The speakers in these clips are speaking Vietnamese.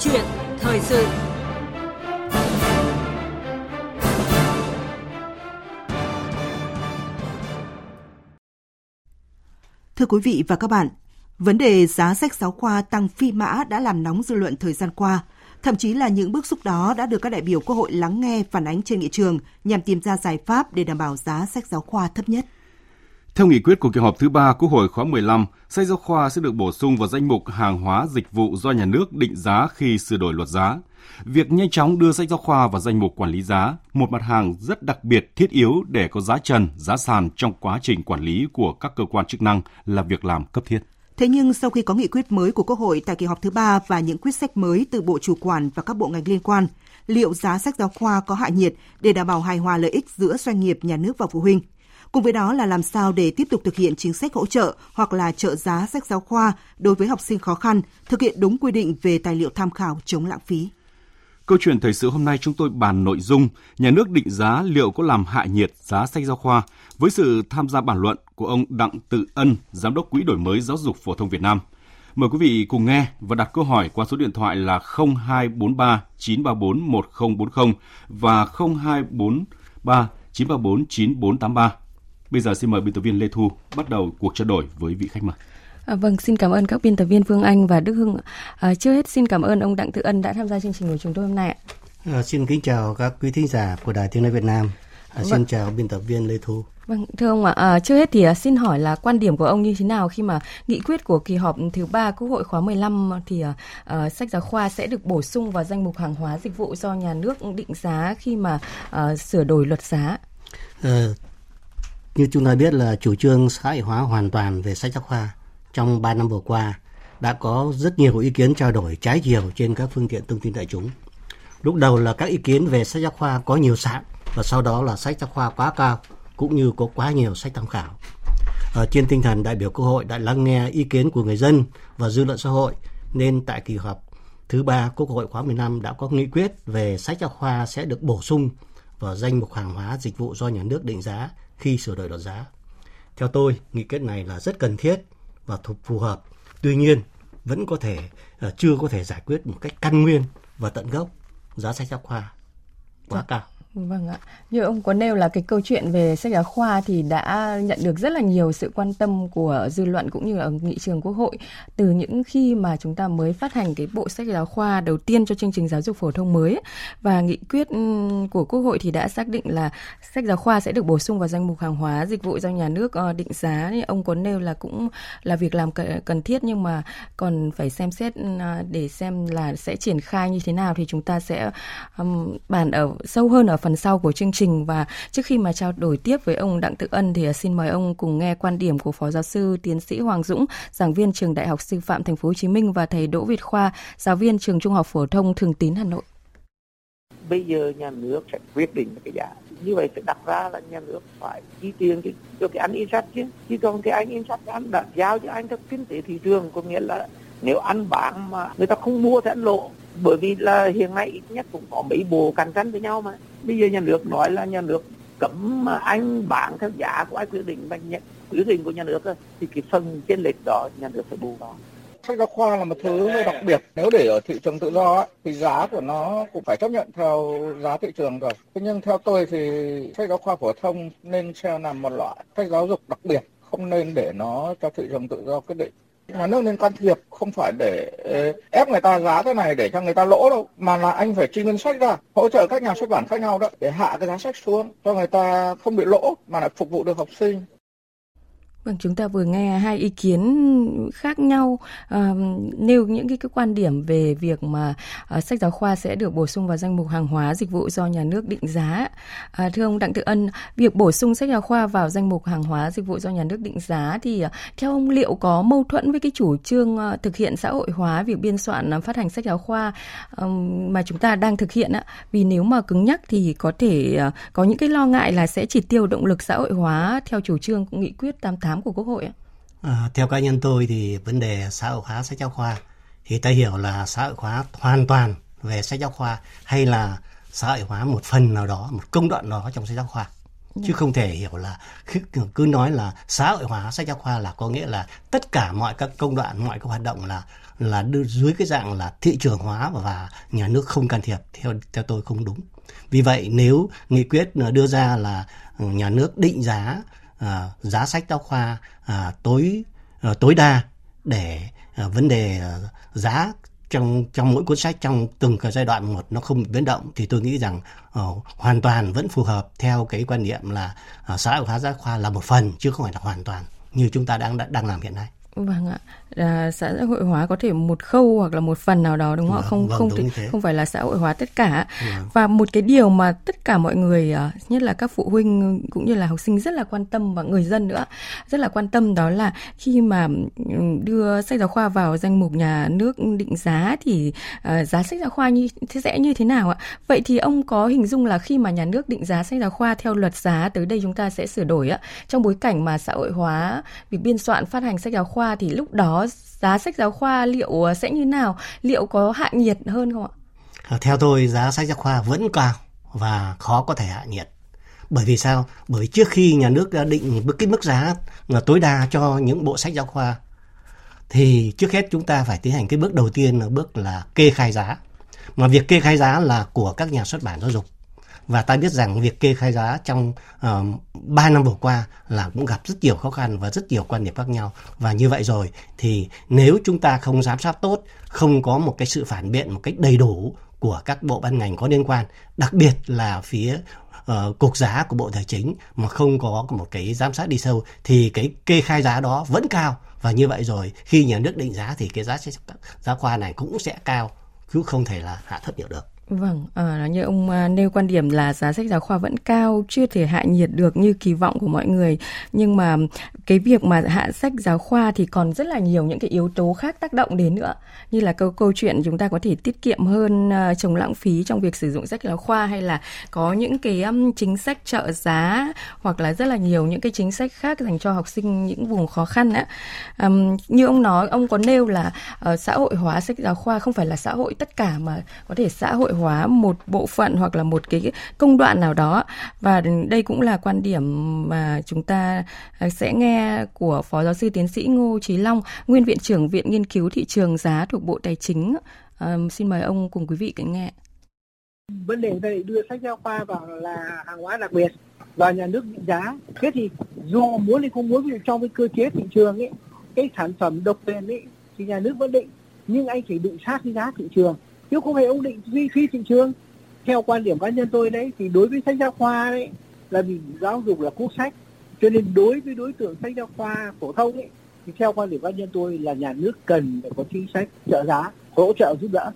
chuyện thời sự. Thưa quý vị và các bạn, vấn đề giá sách giáo khoa tăng phi mã đã làm nóng dư luận thời gian qua. Thậm chí là những bức xúc đó đã được các đại biểu Quốc hội lắng nghe phản ánh trên nghị trường nhằm tìm ra giải pháp để đảm bảo giá sách giáo khoa thấp nhất. Theo nghị quyết của kỳ họp thứ ba Quốc hội khóa 15, sách giáo khoa sẽ được bổ sung vào danh mục hàng hóa dịch vụ do nhà nước định giá khi sửa đổi luật giá. Việc nhanh chóng đưa sách giáo khoa vào danh mục quản lý giá, một mặt hàng rất đặc biệt thiết yếu để có giá trần, giá sàn trong quá trình quản lý của các cơ quan chức năng là việc làm cấp thiết. Thế nhưng sau khi có nghị quyết mới của Quốc hội tại kỳ họp thứ ba và những quyết sách mới từ Bộ Chủ quản và các bộ ngành liên quan, liệu giá sách giáo khoa có hạ nhiệt để đảm bảo hài hòa lợi ích giữa doanh nghiệp, nhà nước và phụ huynh? Cùng với đó là làm sao để tiếp tục thực hiện chính sách hỗ trợ hoặc là trợ giá sách giáo khoa đối với học sinh khó khăn, thực hiện đúng quy định về tài liệu tham khảo chống lãng phí. Câu chuyện thời sự hôm nay chúng tôi bàn nội dung nhà nước định giá liệu có làm hạ nhiệt giá sách giáo khoa với sự tham gia bản luận của ông Đặng Tự Ân, Giám đốc Quỹ đổi mới giáo dục phổ thông Việt Nam. Mời quý vị cùng nghe và đặt câu hỏi qua số điện thoại là 0243 934 1040 và 0243 934 9483. Bây giờ xin mời biên tập viên Lê Thu bắt đầu cuộc trao đổi với vị khách mời. À, vâng, xin cảm ơn các biên tập viên Phương Anh và Đức Hưng. À, trước hết xin cảm ơn ông Đặng Tự Ân đã tham gia chương trình của chúng tôi hôm nay. À, xin kính chào các quý thính giả của Đài Tiếng nói Việt Nam. À, xin vâng. chào biên tập viên Lê Thu. Vâng, thưa ông ạ, à, trước hết thì à, xin hỏi là quan điểm của ông như thế nào khi mà nghị quyết của kỳ họp thứ ba Quốc hội khóa 15 thì à, à, sách giáo khoa sẽ được bổ sung vào danh mục hàng hóa dịch vụ do nhà nước định giá khi mà à, sửa đổi luật giá? À, như chúng ta biết là chủ trương xã hội hóa hoàn toàn về sách giáo khoa trong 3 năm vừa qua đã có rất nhiều ý kiến trao đổi trái chiều trên các phương tiện thông tin đại chúng. Lúc đầu là các ý kiến về sách giáo khoa có nhiều sạn và sau đó là sách giáo khoa quá cao cũng như có quá nhiều sách tham khảo. Ở trên tinh thần đại biểu Quốc hội đã lắng nghe ý kiến của người dân và dư luận xã hội, nên tại kỳ họp thứ ba Quốc hội khóa 15 đã có nghị quyết về sách giáo khoa sẽ được bổ sung vào danh mục hàng hóa dịch vụ do nhà nước định giá khi sửa đổi luật giá. Theo tôi, nghị quyết này là rất cần thiết và phù hợp. Tuy nhiên, vẫn có thể uh, chưa có thể giải quyết một cách căn nguyên và tận gốc giá sách giáo khoa quá cao. Vâng ạ. Như ông có nêu là cái câu chuyện về sách giáo khoa thì đã nhận được rất là nhiều sự quan tâm của dư luận cũng như ở nghị trường quốc hội từ những khi mà chúng ta mới phát hành cái bộ sách giáo khoa đầu tiên cho chương trình giáo dục phổ thông mới và nghị quyết ừ, của quốc hội thì đã xác định là sách giáo khoa sẽ được bổ sung vào danh mục hàng hóa, dịch vụ do nhà nước ờ, định giá. Thì ông có nêu là cũng là việc làm cần thiết nhưng mà còn phải xem xét ừ, à, để xem là sẽ triển khai như thế nào thì chúng ta sẽ bàn ở sâu hơn ở phần sau của chương trình. Và trước khi mà trao đổi tiếp với ông Đặng Tự Ân thì à, xin mời ông cùng nghe quan điểm của Phó giáo sư tiến sĩ Hoàng Dũng, giảng viên trường Đại học Sư phạm Thành phố Hồ Chí Minh và thầy Đỗ Việt Khoa, giáo viên trường Trung học phổ thông Thường Tín Hà Nội. Bây giờ nhà nước sẽ quyết định cái giá. Như vậy phải đặt ra là nhà nước phải chi tiền cho, cho cái anh in sách chứ. Chứ còn cái anh in sách anh đã giao cho anh theo kinh tế thị trường. Có nghĩa là nếu anh bán mà người ta không mua thì anh lộ bởi vì là hiện nay ít nhất cũng có mấy bộ cạnh tranh với nhau mà. Bây giờ nhà nước nói là nhà nước cấm anh bán theo giá của ai quyết định mà nhận quyết định của nhà nước thì cái phần trên lệch đó nhà nước phải bù đó sách giáo khoa là một thứ hơi đặc biệt. Nếu để ở thị trường tự do ấy, thì giá của nó cũng phải chấp nhận theo giá thị trường rồi. Thế nhưng theo tôi thì sách giáo khoa phổ thông nên treo làm một loại. Sách giáo dục đặc biệt không nên để nó cho thị trường tự do quyết định nhà nước nên can thiệp, không phải để ờ, ép người ta giá thế này để cho người ta lỗ đâu, mà là anh phải chi ngân sách ra, hỗ trợ các nhà xuất bản khác nhau đó, để hạ cái giá sách xuống, cho người ta không bị lỗ, mà lại phục vụ được học sinh. Vâng, chúng ta vừa nghe hai ý kiến khác nhau uh, nêu những cái, cái quan điểm về việc mà uh, sách giáo khoa sẽ được bổ sung vào danh mục hàng hóa dịch vụ do nhà nước định giá. Uh, thưa ông Đặng Tự Ân, việc bổ sung sách giáo khoa vào danh mục hàng hóa dịch vụ do nhà nước định giá thì uh, theo ông liệu có mâu thuẫn với cái chủ trương uh, thực hiện xã hội hóa việc biên soạn uh, phát hành sách giáo khoa uh, mà chúng ta đang thực hiện ạ? Vì nếu mà cứng nhắc thì có thể uh, có những cái lo ngại là sẽ chỉ tiêu động lực xã hội hóa theo chủ trương nghị quyết 88 của Quốc hội ạ? À, theo cá nhân tôi thì vấn đề xã hội hóa sách giáo khoa thì ta hiểu là xã hội hóa hoàn toàn về sách giáo khoa hay là xã hội hóa một phần nào đó, một công đoạn đó trong sách giáo khoa. chứ không thể hiểu là cứ nói là xã hội hóa sách giáo khoa là có nghĩa là tất cả mọi các công đoạn mọi các hoạt động là là đưa dưới cái dạng là thị trường hóa và nhà nước không can thiệp theo theo tôi không đúng vì vậy nếu nghị quyết đưa ra là nhà nước định giá à, giá sách giáo khoa à, tối à, tối đa để à, vấn đề à, giá trong trong mỗi cuốn sách trong từng cái giai đoạn một nó không biến động thì tôi nghĩ rằng uh, hoàn toàn vẫn phù hợp theo cái quan niệm là uh, xã hội hóa giáo khoa là một phần chứ không phải là hoàn toàn như chúng ta đang đang làm hiện nay. Vâng ạ, à, xã hội hóa có thể một khâu hoặc là một phần nào đó đúng không? Vâng, không vâng, không đúng không phải là xã hội hóa tất cả. Vâng. Và một cái điều mà tất cả mọi người à, nhất là các phụ huynh cũng như là học sinh rất là quan tâm và người dân nữa rất là quan tâm đó là khi mà đưa sách giáo khoa vào danh mục nhà nước định giá thì uh, giá sách giáo khoa như thế sẽ như thế nào ạ? Vậy thì ông có hình dung là khi mà nhà nước định giá sách giáo khoa theo luật giá tới đây chúng ta sẽ sửa đổi ạ trong bối cảnh mà xã hội hóa việc biên soạn phát hành sách giáo khoa khoa thì lúc đó giá sách giáo khoa liệu ờ, sẽ như nào? Liệu có hạ nhiệt hơn không ạ? À, theo tôi, giá sách giáo khoa vẫn cao và khó có thể hạ nhiệt. Bởi vì sao? Bởi trước khi nhà nước đã định cái mức giá là tối đa cho những bộ sách giáo khoa, thì trước hết chúng ta phải tiến hành cái bước đầu tiên là bước là kê khai giá. Mà việc kê khai giá là của các nhà xuất bản giáo dục và ta biết rằng việc kê khai giá trong ờ, uh, 3 năm vừa qua là cũng gặp rất nhiều khó khăn và rất nhiều quan điểm khác nhau. Và như vậy rồi thì nếu chúng ta không giám sát tốt không có một cái sự phản biện một cách đầy đủ của các bộ ban ngành có liên quan đặc biệt là phía uh, cục giá của bộ tài chính mà không có một cái giám sát đi sâu thì cái kê khai giá đó vẫn cao. Và như vậy rồi khi nhà nước định giá thì cái giá giá khoa này cũng sẽ cao chứ không thể là hạ thấp nhiều được. Vâng, à, như ông à, nêu quan điểm là giá sách giáo khoa vẫn cao, chưa thể hạ nhiệt được như kỳ vọng của mọi người. Nhưng mà cái việc mà hạ sách giáo khoa thì còn rất là nhiều những cái yếu tố khác tác động đến nữa. Như là câu câu chuyện chúng ta có thể tiết kiệm hơn à, chống lãng phí trong việc sử dụng sách giáo khoa hay là có những cái um, chính sách trợ giá hoặc là rất là nhiều những cái chính sách khác dành cho học sinh những vùng khó khăn á. À, như ông nói, ông có nêu là uh, xã hội hóa sách giáo khoa không phải là xã hội tất cả mà có thể xã hội hóa một bộ phận hoặc là một cái công đoạn nào đó. Và đây cũng là quan điểm mà chúng ta à, sẽ nghe của phó giáo sư tiến sĩ Ngô Chí Long nguyên viện trưởng viện nghiên cứu thị trường giá thuộc Bộ Tài chính. À, xin mời ông cùng quý vị cùng nghe. Vấn đề đây đưa sách giáo khoa vào là hàng hóa đặc biệt và nhà nước định giá. Thế thì do muốn hay không muốn ví dụ trong cái cơ chế thị trường ấy cái sản phẩm độc quyền ấy thì nhà nước vẫn định. Nhưng anh chỉ định sát cái giá thị trường chứ không hề ông định duy phi thị trường. Theo quan điểm cá nhân tôi đấy, thì đối với sách giáo khoa đấy là vì giáo dục là quốc sách. Cho nên đối với đối tượng sách giáo khoa phổ thông ấy, thì theo quan điểm cá nhân tôi là nhà nước cần phải có chính sách trợ giá, hỗ trợ giúp đỡ.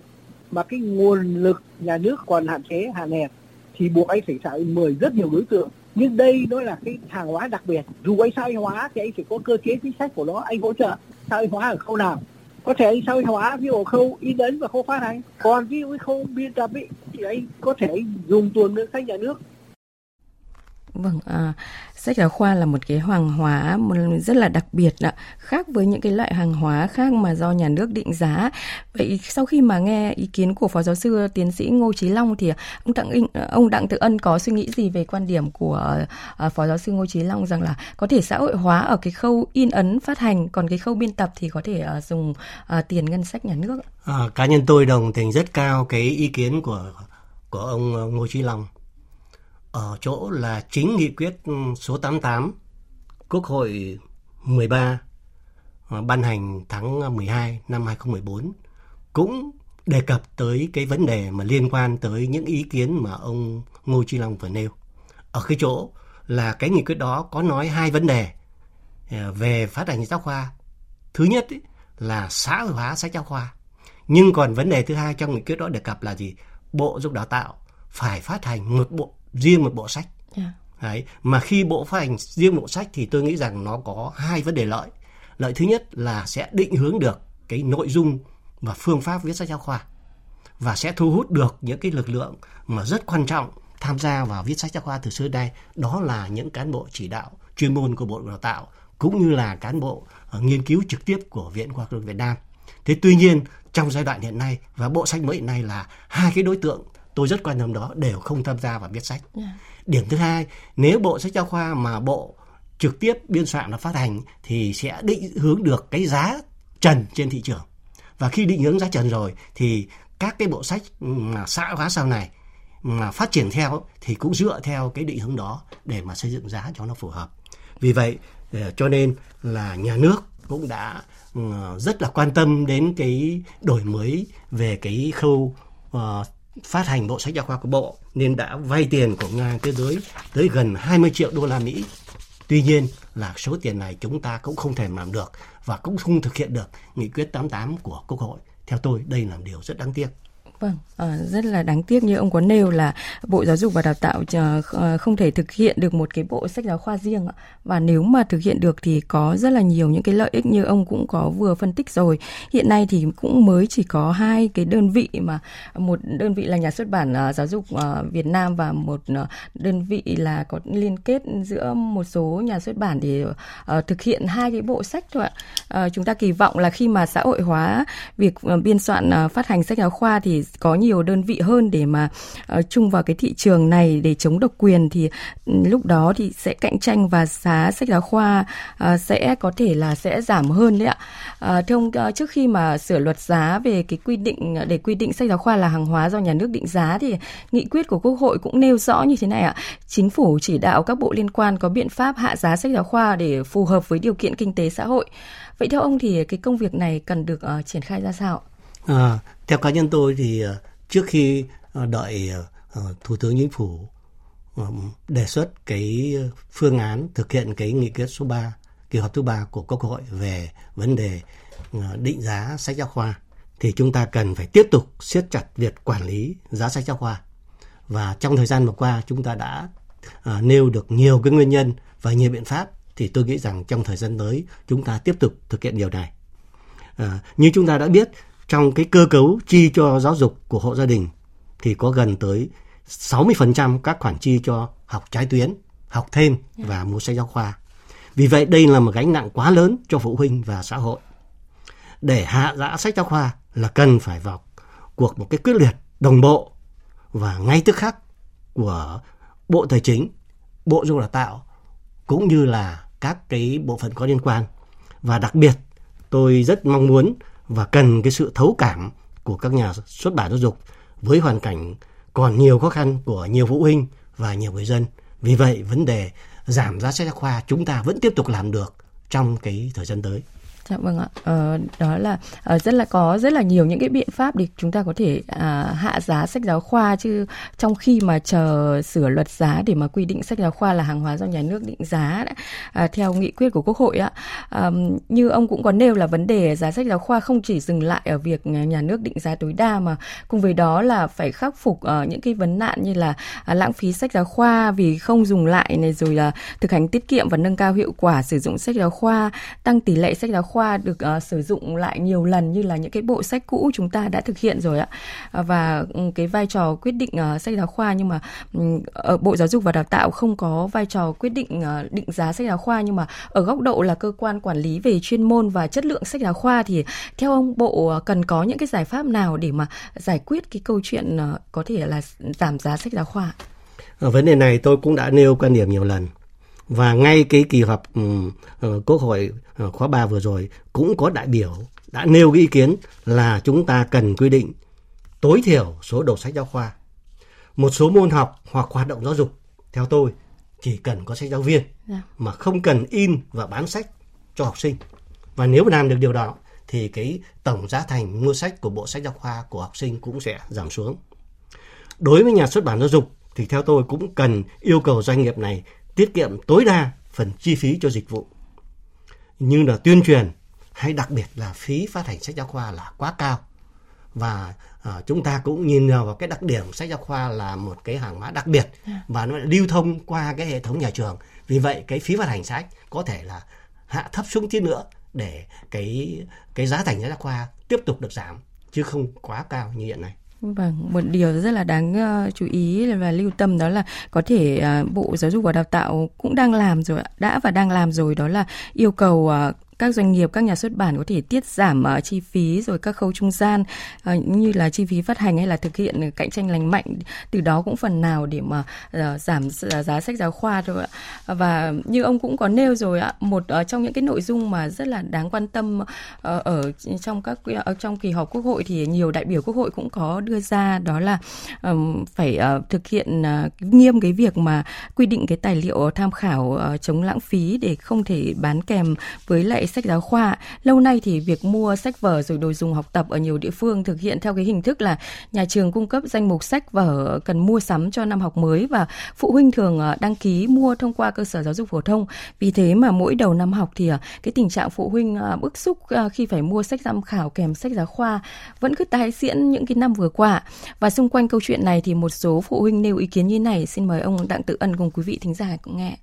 Mà cái nguồn lực nhà nước còn hạn chế, hạn hẹp, thì buộc anh phải xã mời rất nhiều đối tượng. Nhưng đây nó là cái hàng hóa đặc biệt. Dù anh xã hội hóa thì anh phải có cơ chế chính sách của nó, anh hỗ trợ xã hội hóa ở khâu nào có thể anh xã hội hóa ví dụ khâu in ấn và khâu phát hành. Còn ví dụ khâu biên tập ấy, thì anh có thể dùng tuần ngân sách nhà nước. Vâng, à, sách giáo khoa là một cái hàng hóa rất là đặc biệt ạ, khác với những cái loại hàng hóa khác mà do nhà nước định giá. Vậy sau khi mà nghe ý kiến của phó giáo sư tiến sĩ Ngô Chí Long thì ông Đặng ông Đặng Tự Ân có suy nghĩ gì về quan điểm của à, phó giáo sư Ngô Chí Long rằng là có thể xã hội hóa ở cái khâu in ấn phát hành, còn cái khâu biên tập thì có thể à, dùng à, tiền ngân sách nhà nước? À, cá nhân tôi đồng tình rất cao cái ý kiến của của ông Ngô Chí Long ở chỗ là chính nghị quyết ừ, số 88 Quốc hội 13 ờ, ban hành tháng 12 năm 2014 cũng đề cập tới cái vấn đề mà liên quan tới những ý kiến mà ông Ngô Chi Long vừa nêu. Ở cái chỗ là cái nghị quyết đó có nói hai vấn đề ờ, về phát hành giáo khoa. Thứ nhất ý, là xã hội hóa sách giáo khoa. Nhưng còn vấn đề thứ hai trong nghị quyết đó đề cập là gì? Bộ dục Đào tạo phải phát hành một bộ riêng một bộ sách. Yeah. Dạ. Đấy. Mà khi bộ phát hành riêng bộ sách thì tôi nghĩ rằng nó có hai vấn đề lợi. Lợi thứ nhất là sẽ định hướng được cái nội dung và phương pháp viết sách giáo khoa và sẽ thu hút được những cái lực lượng mà rất quan trọng tham gia vào viết sách giáo khoa từ xưa đây đó là những cán bộ chỉ đạo chuyên môn của bộ đào tạo cũng như là cán bộ uh, nghiên cứu trực tiếp của viện khoa học Việt Nam. Thế tuy nhiên trong giai đoạn hiện nay và bộ sách mới hiện nay là hai cái đối tượng tôi rất quan tâm đó đều không tham gia vào viết sách. Yeah. Dạ. điểm thứ hai nếu bộ sách giáo khoa mà bộ trực tiếp biên soạn và phát hành thì sẽ định hướng được cái giá trần trên thị trường và khi định hướng giá trần rồi thì các cái bộ sách mà xã hóa sau này mà phát triển theo thì cũng dựa theo cái định hướng đó để mà xây dựng giá cho nó phù hợp vì vậy ờ, cho nên là nhà nước cũng đã ừ, rất là quan tâm đến cái đổi mới về cái khâu uh, phát hành bộ sách giáo khoa của bộ nên đã vay tiền của ngân hàng thế giới tới gần 20 triệu đô la Mỹ. Tuy nhiên là số tiền này chúng ta cũng không thể làm được và cũng không thực hiện được nghị quyết 88 của Quốc hội. Theo tôi, đây là điều rất đáng tiếc. Vâng, à, rất là đáng tiếc như ông có nêu là Bộ Giáo dục và Đào tạo ờ, ờ, không thể thực hiện được một cái bộ sách giáo khoa riêng ạ. Và nếu mà thực hiện được thì có rất là nhiều những cái lợi ích như ông cũng có vừa phân tích rồi. Hiện nay thì cũng mới chỉ có hai cái đơn vị mà một đơn vị là nhà xuất bản giáo dục Việt Nam và một đơn vị là có liên kết giữa một số nhà xuất bản để thực hiện hai cái bộ sách thôi ạ. Chúng ta kỳ vọng là khi mà xã hội hóa việc biên soạn phát hành sách giáo khoa thì có nhiều đơn vị hơn để mà uh, chung vào cái thị trường này để chống độc quyền thì ừ, lúc đó thì sẽ cạnh tranh và giá sách giáo khoa uh, sẽ có thể là sẽ giảm hơn đấy ạ. Uh, thưa ông uh, trước khi mà sửa luật giá về cái quy định để quy định sách giáo khoa là hàng hóa do nhà nước định giá thì nghị quyết của Quốc hội cũng nêu rõ như thế này ạ. Chính phủ chỉ đạo các bộ liên quan có biện pháp hạ giá sách giáo khoa để phù hợp với điều kiện kinh tế xã hội. Vậy theo ông thì cái công việc này cần được uh, triển khai ra sao? À, theo cá nhân tôi thì ờ, trước khi ờ, đợi Thủ tướng Chính phủ đề xuất cái phương án thực hiện cái nghị quyết số 3 kỳ họp thứ ba của Quốc hội về vấn đề định giá sách giáo khoa thì chúng ta cần phải tiếp tục siết chặt việc quản lý giá sách giáo khoa. Và trong thời gian vừa qua chúng ta đã nêu được nhiều cái nguyên nhân và nhiều biện pháp thì tôi nghĩ rằng trong thời gian tới chúng ta tiếp tục thực hiện điều này. À, như chúng ta đã biết trong cái cơ cấu chi cho giáo dục của hộ gia đình thì có gần tới 60% các khoản chi cho học trái tuyến, học thêm và mua sách giáo khoa. Vì vậy đây là một gánh nặng quá lớn cho phụ huynh và xã hội. Để hạ giá sách giáo khoa là cần phải vào cuộc một cái quyết liệt đồng bộ và ngay tức khắc của Bộ Tài chính, Bộ Giáo dục Đào tạo cũng như là các cái bộ phận có liên quan. Và đặc biệt tôi rất mong muốn và cần cái sự thấu cảm của các nhà xuất bản giáo dục với hoàn cảnh còn nhiều khó khăn của nhiều phụ huynh và nhiều người dân. Vì vậy, vấn đề giảm giá sách giáo khoa chúng ta vẫn tiếp tục làm được trong cái thời gian tới. Dạ vâng ạ. Ờ, đó là ờ, rất là có rất là nhiều những cái biện pháp để chúng ta có thể à, hạ giá sách giáo khoa chứ trong khi mà chờ sửa luật giá để mà quy định sách giáo khoa là hàng hóa do nhà nước định giá đã, à, theo nghị quyết của Quốc hội ạ. À, như ông cũng có nêu là vấn đề giá sách giáo khoa không chỉ dừng lại ở việc nhà nước định giá tối đa mà cùng với đó là phải khắc phục uh, những cái vấn nạn như là uh, lãng phí sách giáo khoa vì không dùng lại này rồi là thực hành tiết kiệm và nâng cao hiệu quả sử dụng sách giáo khoa, tăng tỷ lệ sách giáo khoa khoa được uh, sử dụng lại nhiều lần như là những cái bộ sách cũ chúng ta đã thực hiện rồi ạ. Uh, và ừ, cái vai trò quyết định uh, sách giáo khoa nhưng mà ừ, ở uh, bộ giáo dục và đào tạo không có vai trò quyết định uh, định giá sách giáo khoa nhưng mà ở góc độ là cơ quan quản lý về chuyên môn và chất lượng sách giáo khoa thì theo ông bộ cần có những cái giải pháp nào để mà giải quyết cái câu chuyện uh, có thể là giảm giá sách giáo khoa ở vấn đề này tôi cũng đã nêu quan điểm nhiều lần và ngay cái kỳ họp uh, Quốc hội uh, khóa 3 vừa rồi cũng có đại biểu đã nêu cái ý kiến là chúng ta cần quy định tối thiểu số đầu sách giáo khoa. Một số môn học hoặc hoạt động giáo dục theo tôi chỉ cần có sách giáo viên yeah. Dạ. mà không cần in và bán sách cho học sinh. Và nếu làm được điều đó thì cái tổng giá thành mua sách của bộ sách giáo khoa của học sinh cũng sẽ giảm xuống. Đối với nhà xuất bản giáo dục thì theo tôi cũng cần yêu cầu doanh nghiệp này tiết kiệm tối đa phần chi phí cho dịch vụ. Như là tuyên truyền hay đặc biệt là phí phát hành sách giáo khoa là quá cao. Và uh, chúng ta cũng nhìn vào cái đặc điểm sách giáo khoa là một cái hàng hóa đặc biệt dạ. và nó lưu thông qua cái hệ thống nhà trường. Vì vậy cái phí phát hành sách có thể là hạ thấp xuống tí nữa để cái cái giá thành sách giáo khoa tiếp tục được giảm chứ không quá cao như hiện nay Vâng, một điều rất là đáng uh, chú ý và lưu tâm đó là có thể uh, Bộ Giáo dục và Đào tạo cũng đang làm rồi, đã và đang làm rồi đó là yêu cầu uh, các doanh nghiệp, các nhà xuất bản có thể tiết giảm uh, chi phí rồi các khâu trung gian uh, như là chi phí phát hành hay là thực hiện cạnh tranh lành mạnh từ đó cũng phần nào để mà uh, giảm giá sách giáo khoa thôi ạ. Và như ông cũng có nêu rồi ạ, một uh, trong những cái nội dung mà rất là đáng quan tâm uh, ở trong các uh, trong kỳ họp Quốc hội thì nhiều đại biểu Quốc hội cũng có đưa ra đó là um, phải uh, thực hiện uh, nghiêm cái việc mà quy định cái tài liệu tham khảo uh, chống lãng phí để không thể bán kèm với lại sách giáo khoa. Lâu nay thì việc mua sách vở rồi đồ dùng học tập ở nhiều địa phương thực hiện theo cái hình thức là nhà trường cung cấp danh mục sách vở cần mua sắm cho năm học mới và phụ huynh thường ờ, đăng ký mua thông qua cơ sở giáo dục phổ thông. Vì thế mà mỗi đầu năm học thì ờ, cái tình trạng phụ huynh ờ, bức xúc khi phải mua sách tham khảo kèm sách giáo khoa vẫn cứ tái diễn những cái năm vừa qua. Và xung quanh câu chuyện này thì một số phụ huynh nêu ý kiến như này. Xin mời ông Đặng Tự Ân cùng quý vị thính giả cũng nghe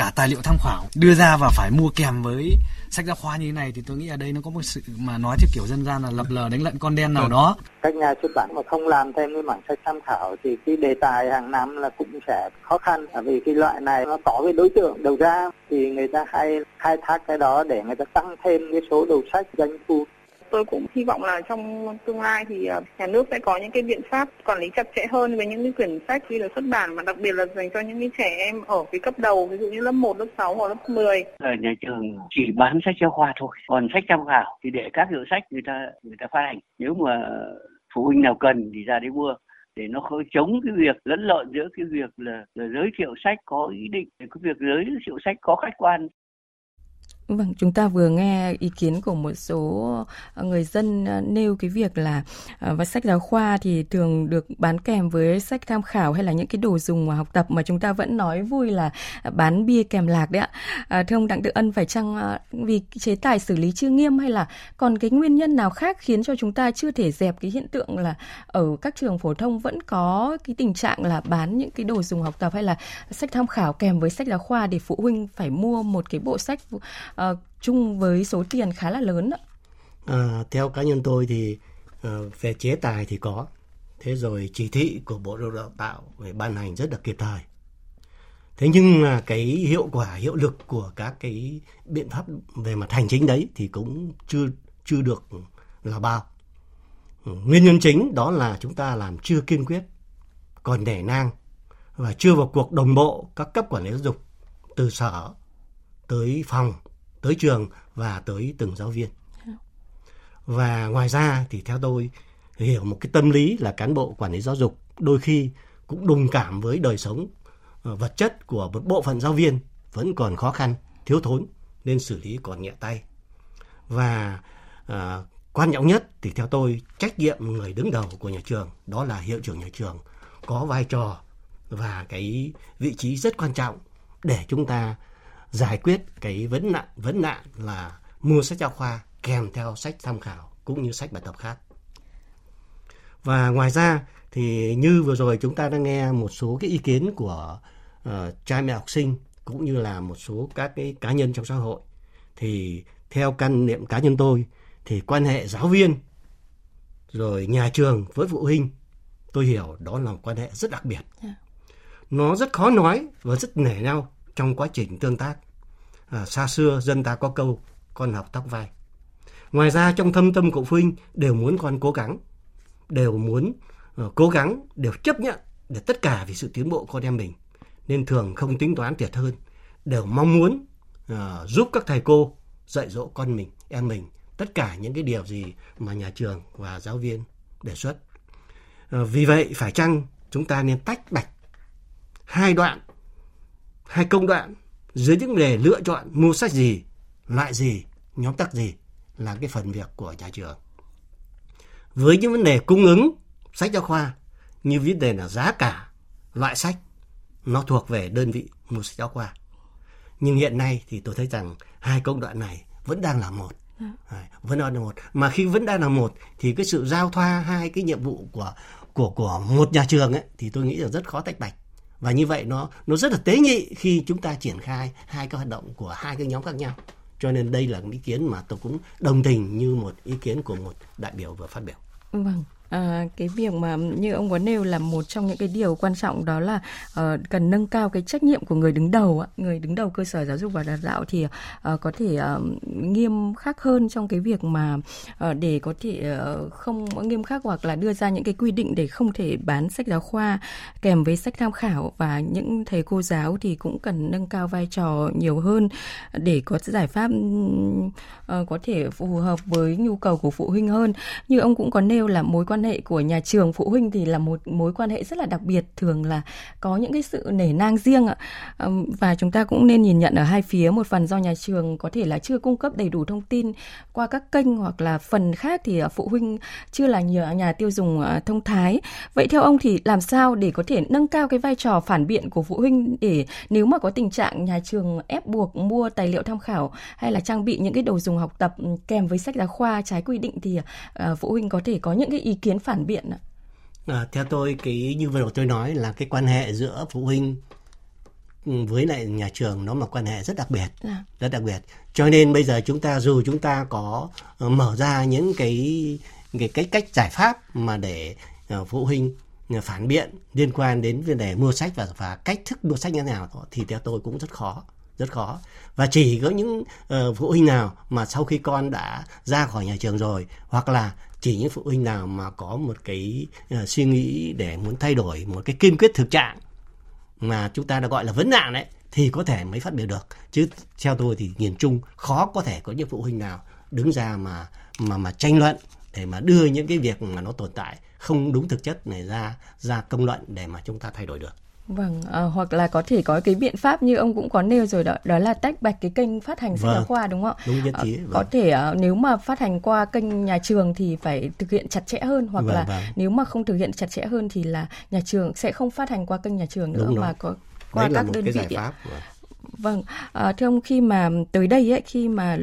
cả tài liệu tham khảo đưa ra và phải mua kèm với sách giáo khoa như thế này thì tôi nghĩ ở đây nó có một sự mà nói theo kiểu dân gian là lập lờ đánh lận con đen nào đó. Các nhà xuất bản mà không làm thêm cái mảng sách tham khảo thì cái đề tài hàng năm là cũng sẽ khó khăn. Vì cái loại này nó có cái đối tượng đầu ra thì người ta hay khai thác cái đó để người ta tăng thêm cái số đầu sách doanh thu tôi cũng hy vọng là trong tương lai thì ờ, nhà nước sẽ có những cái biện pháp quản lý chặt chẽ hơn với những cái quyển sách khi được xuất bản mà đặc biệt là dành cho những cái trẻ em ở cái cấp đầu ví dụ như lớp 1, lớp 6 hoặc lớp 10. Ở ờ, nhà trường chỉ bán sách giáo khoa thôi, còn sách tham khảo thì để các hiệu sách người ta người ta phát hành. Nếu mà phụ huynh nào cần thì ra đấy mua để nó không chống cái việc lẫn lộn giữa cái việc là, là giới thiệu sách có ý định cái việc giới thiệu sách có khách quan Vâng, chúng ta vừa nghe ý kiến của một số ờ, người dân ờ, nêu cái việc là ờ, và sách giáo khoa thì thường được bán kèm với sách tham khảo hay là những cái đồ dùng mà học tập mà chúng ta vẫn nói vui là bán bia kèm lạc đấy ạ. À, thưa ông Đặng Tự Ân phải chăng vì chế tài xử lý chưa nghiêm hay là còn cái nguyên nhân nào khác khiến cho chúng ta chưa thể dẹp cái hiện tượng là ở các trường phổ thông vẫn có cái tình trạng là bán những cái đồ dùng học tập hay là sách tham khảo kèm với sách giáo khoa để phụ huynh phải mua một cái bộ sách uh, chung với số tiền khá là lớn. À, theo cá nhân tôi thì uh, về chế tài thì có, thế rồi chỉ thị của Bộ Giáo đào tạo về ban hành rất là kịp thời. Thế nhưng mà cái hiệu quả, hiệu lực của các cái biện pháp về mặt hành chính đấy thì cũng chưa chưa được là bao. Ừ, nguyên nhân chính đó là chúng ta làm chưa kiên quyết, còn nể nang và chưa vào cuộc đồng bộ các cấp quản lý giáo dục từ sở tới phòng tới trường và tới từng giáo viên. Và ngoài ra thì theo tôi hiểu một cái tâm lý là cán bộ quản lý giáo dục đôi khi cũng đồng cảm với đời sống ờ, vật chất của một bộ phận giáo viên vẫn còn khó khăn, thiếu thốn nên xử lý còn nhẹ tay. Và à, quan trọng nhất thì theo tôi trách nhiệm người đứng đầu của nhà trường đó là hiệu trưởng nhà trường có vai trò và cái vị trí rất quan trọng để chúng ta giải quyết cái vấn nạn vấn nạn là mua sách giáo khoa kèm theo sách tham khảo cũng như sách bài tập khác. Và ngoài ra thì như vừa rồi chúng ta đã nghe một số cái ý kiến của uh, cha mẹ học sinh cũng như là một số các cái cá nhân trong xã hội thì theo căn niệm cá nhân tôi thì quan hệ giáo viên rồi nhà trường với phụ huynh tôi hiểu đó là một quan hệ rất đặc biệt. Dạ. Nó rất khó nói và rất nể nhau trong quá trình tương tác. À, xa xưa dân ta có câu con học tóc vai. Ngoài ra trong thâm tâm của phụ huynh đều muốn con cố gắng, đều muốn uh, cố gắng, đều chấp nhận để tất cả vì sự tiến bộ con em mình. Nên thường không tính toán thiệt hơn, đều mong muốn uh, giúp các thầy cô dạy dỗ con mình, em mình tất cả những cái điều gì mà nhà trường và giáo viên đề xuất. Uh, vì vậy phải chăng chúng ta nên tách bạch hai đoạn hai công đoạn dưới những đề lựa chọn mua sách gì, loại gì, nhóm tác gì là cái phần việc của nhà trường. Với những vấn đề cung ứng sách giáo khoa như vấn đề là giá cả loại sách nó thuộc về đơn vị mua sách giáo khoa. Nhưng hiện nay thì tôi thấy rằng hai công đoạn này vẫn đang là một. À, vẫn đang là một. Mà khi vẫn đang là một thì cái sự giao thoa hai cái nhiệm vụ của của của một nhà trường ấy thì tôi nghĩ là rất khó tách bạch và như vậy nó nó rất là tế nhị khi chúng ta triển khai hai cái hoạt động của hai cái nhóm khác nhau. Cho nên đây là một ý kiến mà tôi cũng đồng tình như một ý kiến của một đại biểu vừa phát biểu. Vâng. À, cái việc mà như ông có nêu là một trong những cái điều quan trọng đó là uh, cần nâng cao cái trách nhiệm của người đứng đầu, người đứng đầu cơ sở giáo dục và đào tạo thì uh, có thể uh, nghiêm khắc hơn trong cái việc mà uh, để có thể uh, không nghiêm khắc hoặc là đưa ra những cái quy định để không thể bán sách giáo khoa kèm với sách tham khảo và những thầy cô giáo thì cũng cần nâng cao vai trò nhiều hơn để có giải pháp uh, có thể phù hợp với nhu cầu của phụ huynh hơn. Như ông cũng có nêu là mối quan quan hệ của nhà trường, phụ huynh thì là một mối quan hệ rất là đặc biệt, thường là có những cái sự nể nang riêng ạ. Và chúng ta cũng nên nhìn nhận ở hai phía, một phần do nhà trường có thể là chưa cung cấp đầy đủ thông tin qua các kênh hoặc là phần khác thì à, phụ huynh chưa là nhiều nhà tiêu dùng à, thông thái. Vậy theo ông thì làm sao để có thể nâng cao cái vai trò phản biện của phụ huynh để nếu mà có tình trạng nhà trường ép buộc mua tài liệu tham khảo hay là trang bị những cái đồ dùng học tập kèm với sách giáo khoa trái quy định thì à, phụ huynh có thể có những cái ý kiến kiến phản biện ạ? À, theo tôi cái như vừa rồi tôi nói là cái quan hệ giữa phụ huynh với lại nhà trường nó là quan hệ rất đặc biệt à. rất đặc biệt cho nên bây giờ chúng ta dù chúng ta có ờ, mở ra những cái cái cái cách giải pháp mà để uh, phụ huynh ờ, phản biện liên quan đến vấn đề mua sách và và cách thức mua sách như thế nào thì theo tôi cũng rất khó rất khó và chỉ có những uh, phụ huynh nào mà sau khi con đã ra khỏi nhà trường rồi hoặc là chỉ những phụ huynh nào mà có một cái uh, suy nghĩ để muốn thay đổi một cái kiên quyết thực trạng mà chúng ta đã gọi là vấn nạn đấy thì có thể mới phát biểu được. Chứ theo tôi thì nhìn chung khó có thể có những phụ huynh nào đứng ra mà mà mà tranh luận để mà đưa những cái việc mà nó tồn tại không đúng thực chất này ra ra công luận để mà chúng ta thay đổi được. Vâng, à, hoặc là có thể có cái biện pháp như ông cũng có nêu rồi đó, đó là tách bạch cái kênh phát hành sách vâng, giáo khoa đúng không ạ? Đúng nhất trí. Vâng. Có thể à, nếu mà phát hành qua kênh nhà trường thì phải thực hiện chặt chẽ hơn hoặc vâng, là vâng. nếu mà không thực hiện chặt chẽ hơn thì là nhà trường sẽ không phát hành qua kênh nhà trường nữa đúng mà có qua Đấy các đơn vị. Giải pháp. Vâng. À, thưa ông khi mà tới đây ấy, khi mà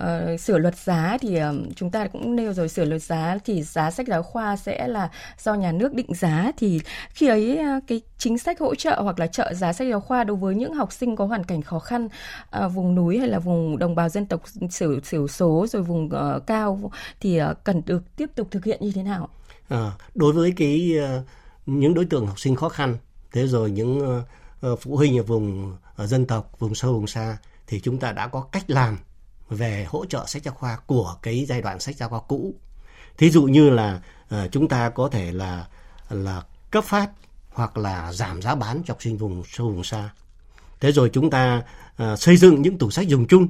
uh, sửa luật giá thì uh, chúng ta cũng nêu rồi sửa luật giá thì giá sách giáo khoa sẽ là do nhà nước định giá thì khi ấy uh, cái chính sách hỗ trợ hoặc là trợ giá sách giáo khoa đối với những học sinh có hoàn cảnh khó khăn uh, vùng núi hay là vùng đồng bào dân tộc thiểu thiểu số rồi vùng uh, cao thì uh, cần được tiếp tục thực hiện như thế nào? À, đối với cái uh, những đối tượng học sinh khó khăn thế rồi những uh, phụ huynh ở vùng dân tộc vùng sâu vùng xa thì chúng ta đã có cách làm về hỗ trợ sách giáo khoa của cái giai đoạn sách giáo khoa cũ. Thí dụ như là uh, chúng ta có thể là là cấp phát hoặc là giảm giá bán cho học sinh vùng sâu vùng xa. Thế rồi chúng ta uh, xây dựng những tủ sách dùng chung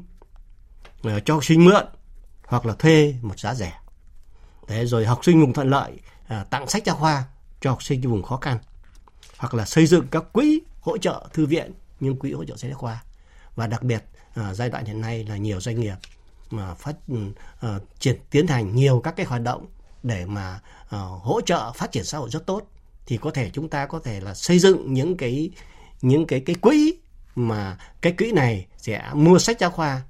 uh, cho học sinh mượn hoặc là thuê một giá rẻ. Thế rồi học sinh vùng thuận lợi uh, tặng sách giáo khoa cho học sinh vùng khó khăn hoặc là xây dựng các quỹ hỗ trợ thư viện nhưng quỹ hỗ trợ sách giáo khoa. Và đặc biệt à, giai đoạn hiện nay là nhiều doanh nghiệp mà phát ừ, à, triển tiến hành nhiều các cái hoạt động để mà à, hỗ trợ phát triển xã hội rất tốt thì có thể chúng ta có thể là xây dựng những cái những cái cái quỹ mà cái quỹ này sẽ mua sách giáo khoa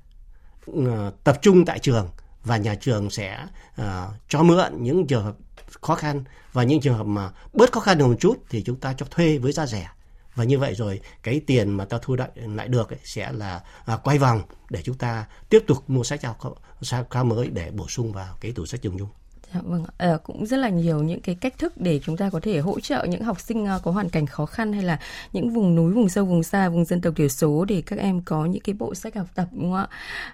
à, tập trung tại trường và nhà trường sẽ uh, cho mượn những trường hợp khó khăn. Và những trường hợp mà bớt khó khăn được một chút thì chúng ta cho thuê với giá rẻ và như vậy rồi cái tiền mà ta thu lại lại được ấy, sẽ là à, quay vòng để chúng ta tiếp tục mua sách giáo khoa mới để bổ sung vào cái tủ sách dùng chung. Dạ, vâng, à, cũng rất là nhiều những cái cách thức để chúng ta có thể hỗ trợ những học sinh ờ, có hoàn cảnh khó khăn hay là những vùng núi, vùng sâu, vùng xa, vùng dân tộc thiểu số để các em có những cái bộ sách học tập đúng không ạ?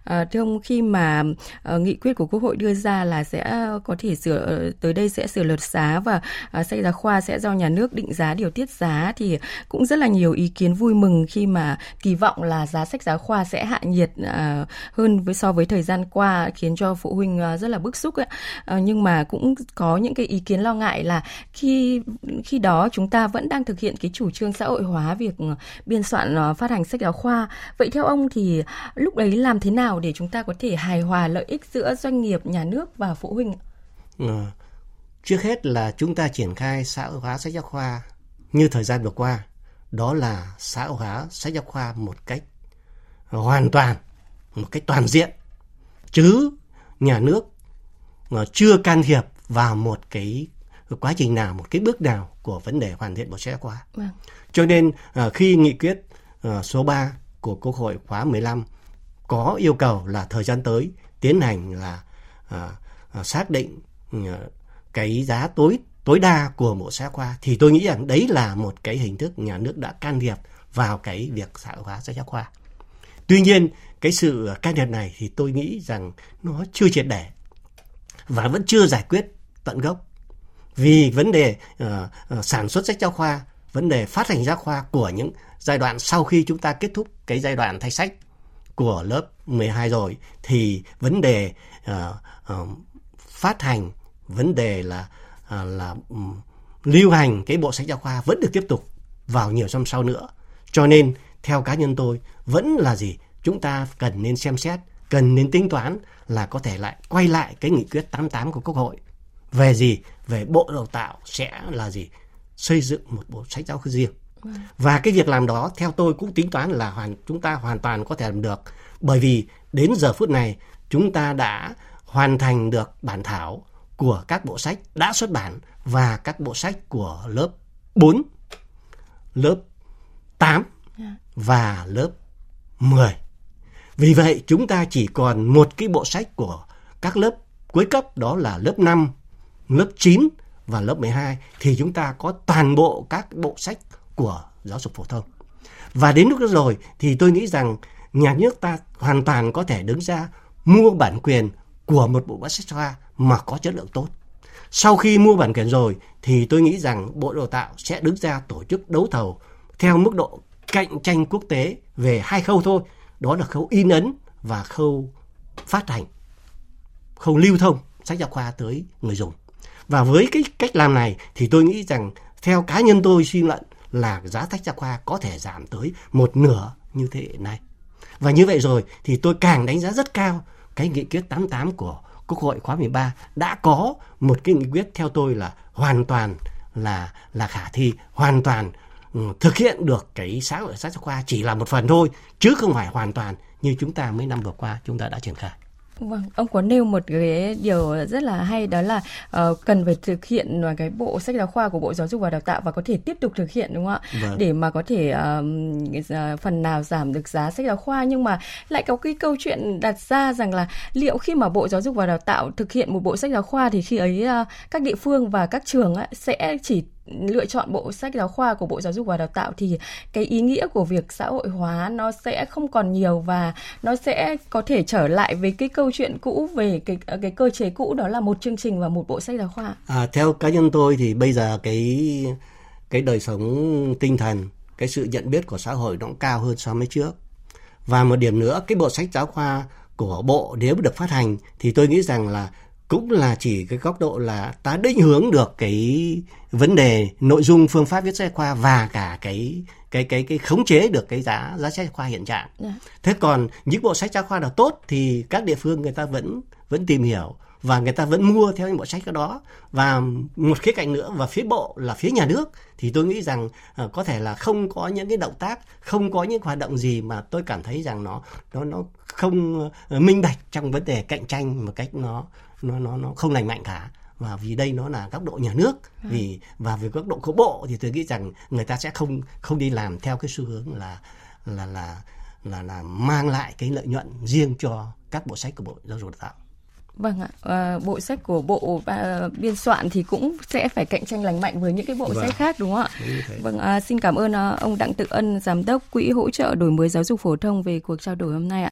À, thưa ông khi mà à, nghị quyết của Quốc hội đưa ra là sẽ có thể sửa tới đây sẽ sửa luật giá và à, sách giáo khoa sẽ do nhà nước định giá điều tiết giá thì cũng rất là nhiều ý kiến vui mừng khi mà kỳ vọng là giá sách giáo khoa sẽ hạ nhiệt à, hơn với so với thời gian qua khiến cho phụ huynh à, rất là bức xúc ấy. À, nhưng mà mà cũng có những cái ý kiến lo ngại là khi khi đó chúng ta vẫn đang thực hiện cái chủ trương xã hội hóa việc ờ, biên soạn ờ, phát hành sách giáo khoa. Vậy theo ông thì lúc đấy làm thế nào để chúng ta có thể hài hòa lợi ích giữa doanh nghiệp, nhà nước và phụ huynh? Ừ. trước hết là chúng ta triển khai xã hội hóa sách giáo khoa như thời gian vừa qua, đó là xã hội hóa sách giáo khoa một cách hoàn toàn, một cách toàn diện, chứ nhà nước chưa can thiệp vào một cái quá trình nào, một cái bước nào của vấn đề hoàn thiện bộ sách giáo khoa. Vâng. Cho nên à, khi nghị quyết à, số 3 của Quốc hội khóa 15 có yêu cầu là thời gian tới tiến hành là à, xác định cái giá tối tối đa của bộ sách giáo khoa thì tôi nghĩ rằng đấy là một cái hình thức nhà nước đã can thiệp vào cái việc xã hội hóa sách giáo khoa. Tuy nhiên cái sự can thiệp này thì tôi nghĩ rằng nó chưa triệt để và vẫn chưa giải quyết tận gốc. Vì vấn đề uh, sản xuất sách giáo khoa vấn đề phát hành giáo khoa của những giai đoạn sau khi chúng ta kết thúc cái giai đoạn thay sách của lớp 12 rồi thì vấn đề uh, uh, phát hành vấn đề là uh, là um, lưu hành cái bộ sách giáo khoa vẫn được tiếp tục vào nhiều năm sau nữa. Cho nên theo cá nhân tôi vẫn là gì? Chúng ta cần nên xem xét cần nên tính toán là có thể lại quay lại cái nghị quyết 88 của Quốc hội về gì về bộ đào tạo sẽ là gì xây dựng một bộ sách giáo khoa riêng vâng. và cái việc làm đó theo tôi cũng tính toán là hoàn chúng ta hoàn toàn có thể làm được bởi vì đến giờ phút này chúng ta đã hoàn thành được bản thảo của các bộ sách đã xuất bản và các bộ sách của lớp 4, lớp 8 dạ. và lớp 10. Vì vậy chúng ta chỉ còn một cái bộ sách của các lớp cuối cấp đó là lớp 5, lớp 9 và lớp 12 thì chúng ta có toàn bộ các bộ sách của giáo dục phổ thông. Và đến lúc đó rồi thì tôi nghĩ rằng nhà nước ta hoàn toàn có thể đứng ra mua bản quyền của một bộ sách giáo khoa mà có chất lượng tốt. Sau khi mua bản quyền rồi thì tôi nghĩ rằng Bộ Đào tạo sẽ đứng ra tổ chức đấu thầu theo mức độ cạnh tranh quốc tế về hai khâu thôi. Đó là khâu in ấn và khâu phát hành, khâu lưu thông sách giáo khoa tới người dùng. Và với cái cách làm này thì tôi nghĩ rằng theo cá nhân tôi suy luận là giá sách giáo khoa có thể giảm tới một nửa như thế này. Và như vậy rồi thì tôi càng đánh giá rất cao cái nghị quyết 88 của Quốc hội khóa 13 đã có một cái nghị quyết theo tôi là hoàn toàn là là khả thi, hoàn toàn thực hiện được cái xã hội sách giáo khoa chỉ là một phần thôi chứ không phải hoàn toàn như chúng ta mấy năm vừa qua chúng ta đã triển khai. Vâng, ông có nêu một cái điều rất là hay đó là uh, cần phải thực hiện cái bộ sách giáo khoa của Bộ Giáo dục và Đào tạo và có thể tiếp tục thực hiện đúng không ạ? Vâng. Để mà có thể uh, phần nào giảm được giá sách giáo khoa nhưng mà lại có cái câu chuyện đặt ra rằng là liệu khi mà Bộ Giáo dục và Đào tạo thực hiện một bộ sách giáo khoa thì khi ấy uh, các địa phương và các trường ấy, sẽ chỉ lựa chọn bộ sách giáo khoa của Bộ Giáo dục và Đào tạo thì cái ý nghĩa của việc xã hội hóa nó sẽ không còn nhiều và nó sẽ có thể trở lại với cái câu chuyện cũ về cái cái cơ chế cũ đó là một chương trình và một bộ sách giáo khoa. À, theo cá nhân tôi thì bây giờ cái cái đời sống tinh thần, cái sự nhận biết của xã hội nó cũng cao hơn so với trước. Và một điểm nữa, cái bộ sách giáo khoa của bộ nếu được phát hành thì tôi nghĩ rằng là cũng là chỉ cái góc độ là ta định hướng được cái vấn đề nội dung phương pháp viết sách khoa và cả cái cái cái cái khống chế được cái giá giá sách khoa hiện trạng. Yeah. Dạ. Thế còn những bộ sách giáo khoa nào tốt thì các địa phương người ta vẫn vẫn tìm hiểu và người ta vẫn mua theo những bộ sách đó và một khía cạnh nữa và phía bộ là phía nhà nước thì tôi nghĩ rằng uh, có thể là không có những cái động tác không có những hoạt động gì mà tôi cảm thấy rằng nó nó nó không uh, minh bạch trong vấn đề cạnh tranh một cách nó nó nó nó không lành mạnh cả và vì đây nó là góc độ nhà nước ừ. vì và về góc độ của bộ thì tôi nghĩ rằng người ta sẽ không không đi làm theo cái xu hướng là là là là là mang lại cái lợi nhuận riêng cho các bộ sách của bộ giáo dục đào tạo Vâng ạ, à, bộ sách của bộ à, biên soạn thì cũng sẽ phải cạnh tranh lành mạnh với những cái bộ vâng. sách khác đúng không ạ? Vâng, à, xin cảm ơn à, ông Đặng Tự Ân, giám đốc Quỹ hỗ trợ đổi mới giáo dục phổ thông về cuộc trao đổi hôm nay ạ.